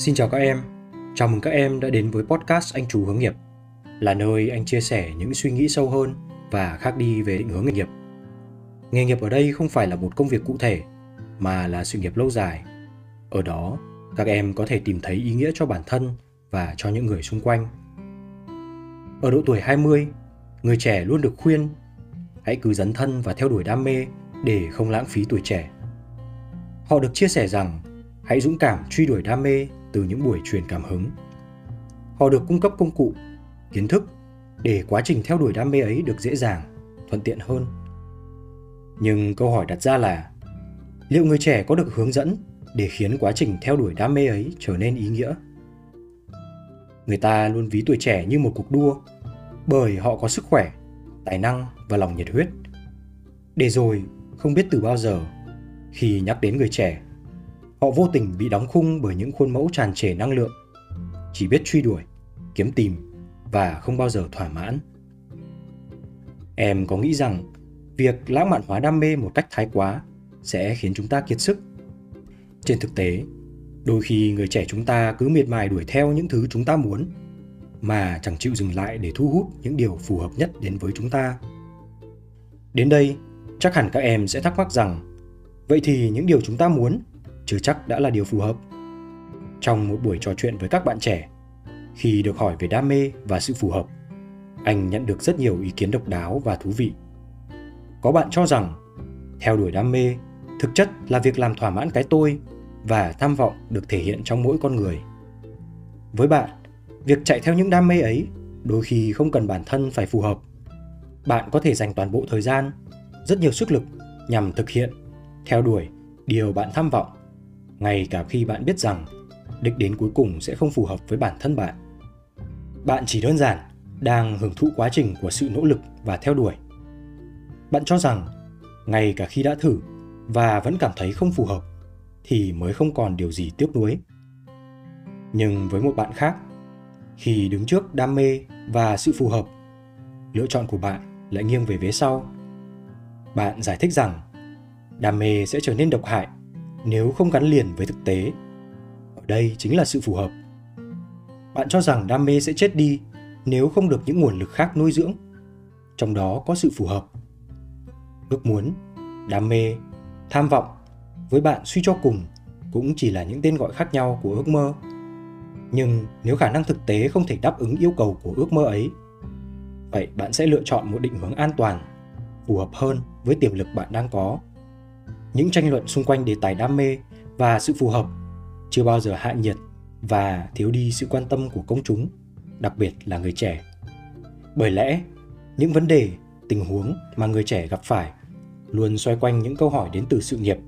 Xin chào các em, chào mừng các em đã đến với podcast Anh Chú Hướng Nghiệp, là nơi anh chia sẻ những suy nghĩ sâu hơn và khác đi về định hướng nghề nghiệp. Nghề nghiệp ở đây không phải là một công việc cụ thể, mà là sự nghiệp lâu dài. Ở đó, các em có thể tìm thấy ý nghĩa cho bản thân và cho những người xung quanh. Ở độ tuổi 20, người trẻ luôn được khuyên hãy cứ dấn thân và theo đuổi đam mê để không lãng phí tuổi trẻ. Họ được chia sẻ rằng hãy dũng cảm truy đuổi đam mê từ những buổi truyền cảm hứng. Họ được cung cấp công cụ, kiến thức để quá trình theo đuổi đam mê ấy được dễ dàng, thuận tiện hơn. Nhưng câu hỏi đặt ra là liệu người trẻ có được hướng dẫn để khiến quá trình theo đuổi đam mê ấy trở nên ý nghĩa? Người ta luôn ví tuổi trẻ như một cuộc đua bởi họ có sức khỏe, tài năng và lòng nhiệt huyết. Để rồi, không biết từ bao giờ, khi nhắc đến người trẻ, họ vô tình bị đóng khung bởi những khuôn mẫu tràn trề năng lượng, chỉ biết truy đuổi, kiếm tìm và không bao giờ thỏa mãn. Em có nghĩ rằng việc lãng mạn hóa đam mê một cách thái quá sẽ khiến chúng ta kiệt sức? Trên thực tế, đôi khi người trẻ chúng ta cứ miệt mài đuổi theo những thứ chúng ta muốn mà chẳng chịu dừng lại để thu hút những điều phù hợp nhất đến với chúng ta. Đến đây, chắc hẳn các em sẽ thắc mắc rằng vậy thì những điều chúng ta muốn chưa chắc đã là điều phù hợp. Trong một buổi trò chuyện với các bạn trẻ, khi được hỏi về đam mê và sự phù hợp, anh nhận được rất nhiều ý kiến độc đáo và thú vị. Có bạn cho rằng theo đuổi đam mê thực chất là việc làm thỏa mãn cái tôi và tham vọng được thể hiện trong mỗi con người. Với bạn, việc chạy theo những đam mê ấy đôi khi không cần bản thân phải phù hợp. Bạn có thể dành toàn bộ thời gian, rất nhiều sức lực nhằm thực hiện, theo đuổi điều bạn tham vọng ngay cả khi bạn biết rằng đích đến cuối cùng sẽ không phù hợp với bản thân bạn. Bạn chỉ đơn giản đang hưởng thụ quá trình của sự nỗ lực và theo đuổi. Bạn cho rằng ngay cả khi đã thử và vẫn cảm thấy không phù hợp thì mới không còn điều gì tiếc nuối. Nhưng với một bạn khác, khi đứng trước đam mê và sự phù hợp, lựa chọn của bạn lại nghiêng về phía sau. Bạn giải thích rằng đam mê sẽ trở nên độc hại nếu không gắn liền với thực tế. Ở đây chính là sự phù hợp. Bạn cho rằng đam mê sẽ chết đi nếu không được những nguồn lực khác nuôi dưỡng. Trong đó có sự phù hợp. Ước muốn, đam mê, tham vọng với bạn suy cho cùng cũng chỉ là những tên gọi khác nhau của ước mơ. Nhưng nếu khả năng thực tế không thể đáp ứng yêu cầu của ước mơ ấy, vậy bạn sẽ lựa chọn một định hướng an toàn, phù hợp hơn với tiềm lực bạn đang có những tranh luận xung quanh đề tài đam mê và sự phù hợp chưa bao giờ hạ nhiệt và thiếu đi sự quan tâm của công chúng, đặc biệt là người trẻ. Bởi lẽ, những vấn đề, tình huống mà người trẻ gặp phải luôn xoay quanh những câu hỏi đến từ sự nghiệp,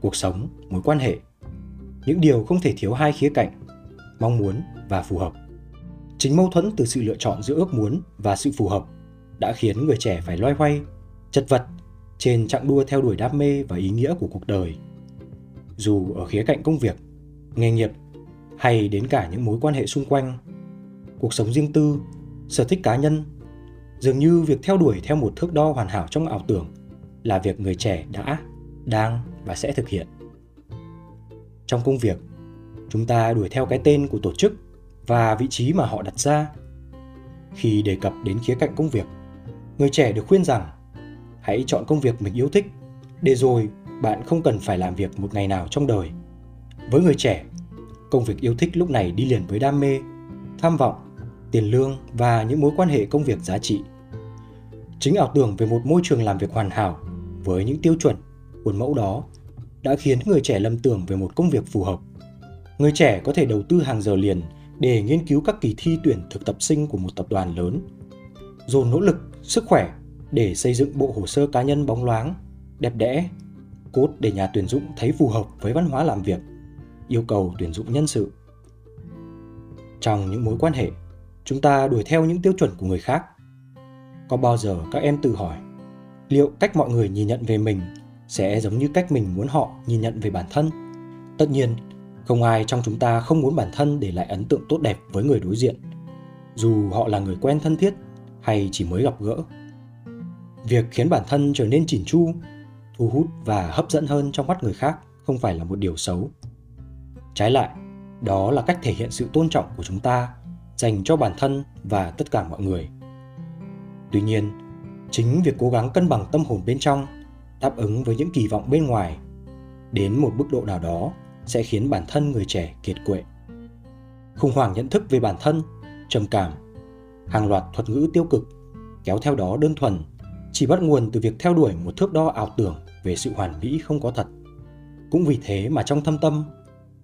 cuộc sống, mối quan hệ. Những điều không thể thiếu hai khía cạnh, mong muốn và phù hợp. Chính mâu thuẫn từ sự lựa chọn giữa ước muốn và sự phù hợp đã khiến người trẻ phải loay hoay, chật vật trên chặng đua theo đuổi đam mê và ý nghĩa của cuộc đời. Dù ở khía cạnh công việc, nghề nghiệp hay đến cả những mối quan hệ xung quanh, cuộc sống riêng tư, sở thích cá nhân, dường như việc theo đuổi theo một thước đo hoàn hảo trong ảo tưởng là việc người trẻ đã, đang và sẽ thực hiện. Trong công việc, chúng ta đuổi theo cái tên của tổ chức và vị trí mà họ đặt ra. Khi đề cập đến khía cạnh công việc, người trẻ được khuyên rằng hãy chọn công việc mình yêu thích, để rồi bạn không cần phải làm việc một ngày nào trong đời. Với người trẻ, công việc yêu thích lúc này đi liền với đam mê, tham vọng, tiền lương và những mối quan hệ công việc giá trị. Chính ảo tưởng về một môi trường làm việc hoàn hảo với những tiêu chuẩn, khuôn mẫu đó đã khiến người trẻ lầm tưởng về một công việc phù hợp. Người trẻ có thể đầu tư hàng giờ liền để nghiên cứu các kỳ thi tuyển thực tập sinh của một tập đoàn lớn. Dồn nỗ lực, sức khỏe để xây dựng bộ hồ sơ cá nhân bóng loáng, đẹp đẽ, cốt để nhà tuyển dụng thấy phù hợp với văn hóa làm việc, yêu cầu tuyển dụng nhân sự. Trong những mối quan hệ, chúng ta đuổi theo những tiêu chuẩn của người khác. Có bao giờ các em tự hỏi, liệu cách mọi người nhìn nhận về mình sẽ giống như cách mình muốn họ nhìn nhận về bản thân? Tất nhiên, không ai trong chúng ta không muốn bản thân để lại ấn tượng tốt đẹp với người đối diện, dù họ là người quen thân thiết hay chỉ mới gặp gỡ việc khiến bản thân trở nên chỉn chu thu hút và hấp dẫn hơn trong mắt người khác không phải là một điều xấu trái lại Đó là cách thể hiện sự tôn trọng của chúng ta dành cho bản thân và tất cả mọi người. Tuy nhiên, chính việc cố gắng cân bằng tâm hồn bên trong đáp ứng với những kỳ vọng bên ngoài đến một mức độ nào đó sẽ khiến bản thân người trẻ kiệt quệ khủng hoảng nhận thức về bản thân trầm cảm hàng loạt thuật ngữ tiêu cực kéo theo đó đơn thuần chỉ bắt nguồn từ việc theo đuổi một thước đo ảo tưởng về sự hoàn mỹ không có thật. Cũng vì thế mà trong thâm tâm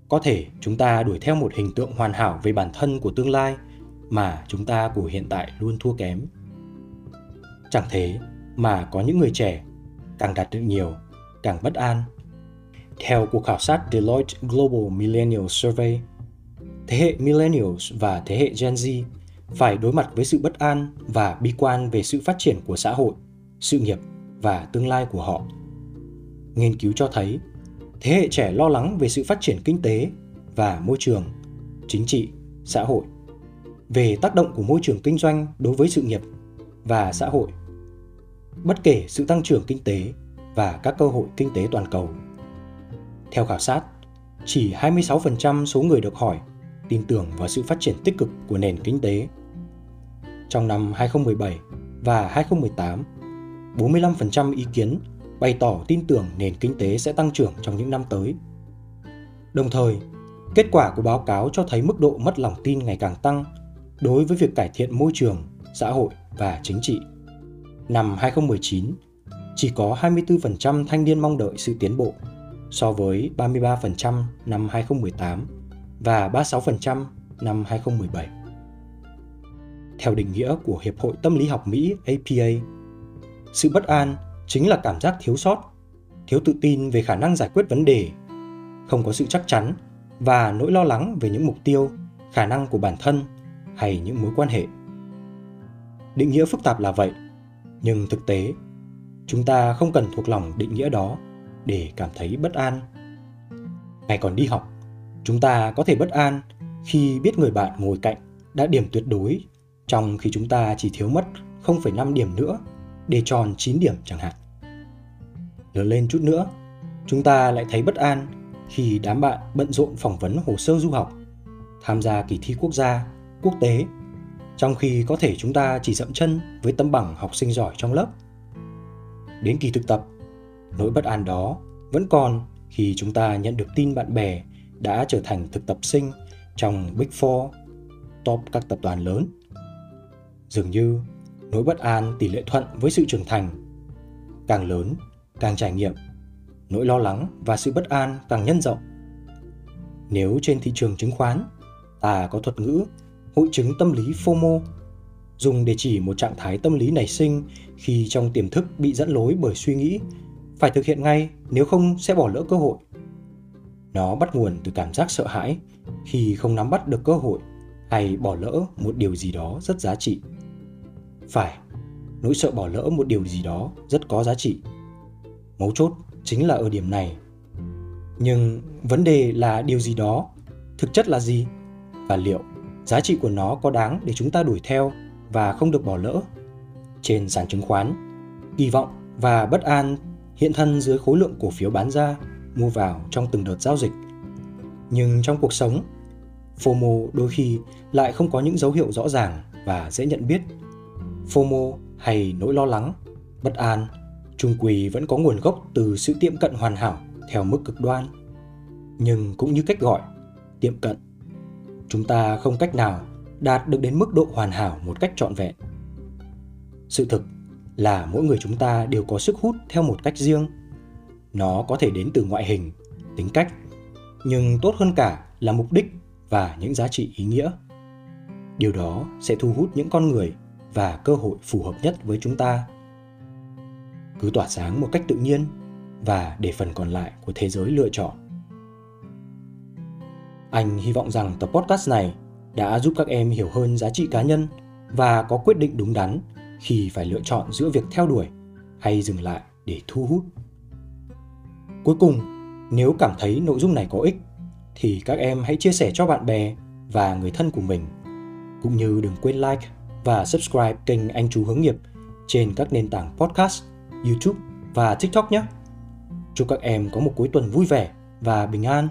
có thể chúng ta đuổi theo một hình tượng hoàn hảo về bản thân của tương lai mà chúng ta của hiện tại luôn thua kém. Chẳng thế mà có những người trẻ càng đạt được nhiều càng bất an. Theo cuộc khảo sát Deloitte Global Millennial Survey, thế hệ Millennials và thế hệ Gen Z phải đối mặt với sự bất an và bi quan về sự phát triển của xã hội, sự nghiệp và tương lai của họ. Nghiên cứu cho thấy, thế hệ trẻ lo lắng về sự phát triển kinh tế và môi trường, chính trị, xã hội, về tác động của môi trường kinh doanh đối với sự nghiệp và xã hội. Bất kể sự tăng trưởng kinh tế và các cơ hội kinh tế toàn cầu theo khảo sát, chỉ 26% số người được hỏi tin tưởng vào sự phát triển tích cực của nền kinh tế. Trong năm 2017 và 2018, 45% ý kiến bày tỏ tin tưởng nền kinh tế sẽ tăng trưởng trong những năm tới. Đồng thời, kết quả của báo cáo cho thấy mức độ mất lòng tin ngày càng tăng đối với việc cải thiện môi trường, xã hội và chính trị. Năm 2019, chỉ có 24% thanh niên mong đợi sự tiến bộ so với 33% năm 2018 và 36% năm 2017. Theo định nghĩa của Hiệp hội Tâm lý học Mỹ APA, sự bất an chính là cảm giác thiếu sót, thiếu tự tin về khả năng giải quyết vấn đề, không có sự chắc chắn và nỗi lo lắng về những mục tiêu, khả năng của bản thân hay những mối quan hệ. Định nghĩa phức tạp là vậy, nhưng thực tế, chúng ta không cần thuộc lòng định nghĩa đó để cảm thấy bất an. Ngày còn đi học, chúng ta có thể bất an khi biết người bạn ngồi cạnh đã điểm tuyệt đối trong khi chúng ta chỉ thiếu mất 0,5 điểm nữa để tròn 9 điểm chẳng hạn. Lớn lên chút nữa, chúng ta lại thấy bất an khi đám bạn bận rộn phỏng vấn hồ sơ du học, tham gia kỳ thi quốc gia, quốc tế, trong khi có thể chúng ta chỉ dậm chân với tấm bằng học sinh giỏi trong lớp. Đến kỳ thực tập, Nỗi bất an đó vẫn còn khi chúng ta nhận được tin bạn bè đã trở thành thực tập sinh trong Big Four, top các tập đoàn lớn. Dường như nỗi bất an tỷ lệ thuận với sự trưởng thành. Càng lớn, càng trải nghiệm, nỗi lo lắng và sự bất an càng nhân rộng. Nếu trên thị trường chứng khoán, ta có thuật ngữ hội chứng tâm lý FOMO dùng để chỉ một trạng thái tâm lý nảy sinh khi trong tiềm thức bị dẫn lối bởi suy nghĩ phải thực hiện ngay nếu không sẽ bỏ lỡ cơ hội nó bắt nguồn từ cảm giác sợ hãi khi không nắm bắt được cơ hội hay bỏ lỡ một điều gì đó rất giá trị phải nỗi sợ bỏ lỡ một điều gì đó rất có giá trị mấu chốt chính là ở điểm này nhưng vấn đề là điều gì đó thực chất là gì và liệu giá trị của nó có đáng để chúng ta đuổi theo và không được bỏ lỡ trên sàn chứng khoán kỳ vọng và bất an hiện thân dưới khối lượng cổ phiếu bán ra, mua vào trong từng đợt giao dịch. Nhưng trong cuộc sống, FOMO đôi khi lại không có những dấu hiệu rõ ràng và dễ nhận biết. FOMO hay nỗi lo lắng, bất an, trung quỳ vẫn có nguồn gốc từ sự tiệm cận hoàn hảo theo mức cực đoan. Nhưng cũng như cách gọi, tiệm cận, chúng ta không cách nào đạt được đến mức độ hoàn hảo một cách trọn vẹn. Sự thực là mỗi người chúng ta đều có sức hút theo một cách riêng nó có thể đến từ ngoại hình tính cách nhưng tốt hơn cả là mục đích và những giá trị ý nghĩa điều đó sẽ thu hút những con người và cơ hội phù hợp nhất với chúng ta cứ tỏa sáng một cách tự nhiên và để phần còn lại của thế giới lựa chọn anh hy vọng rằng tập podcast này đã giúp các em hiểu hơn giá trị cá nhân và có quyết định đúng đắn khi phải lựa chọn giữa việc theo đuổi hay dừng lại để thu hút. Cuối cùng, nếu cảm thấy nội dung này có ích thì các em hãy chia sẻ cho bạn bè và người thân của mình. Cũng như đừng quên like và subscribe kênh Anh Chú Hướng Nghiệp trên các nền tảng podcast, YouTube và TikTok nhé. Chúc các em có một cuối tuần vui vẻ và bình an.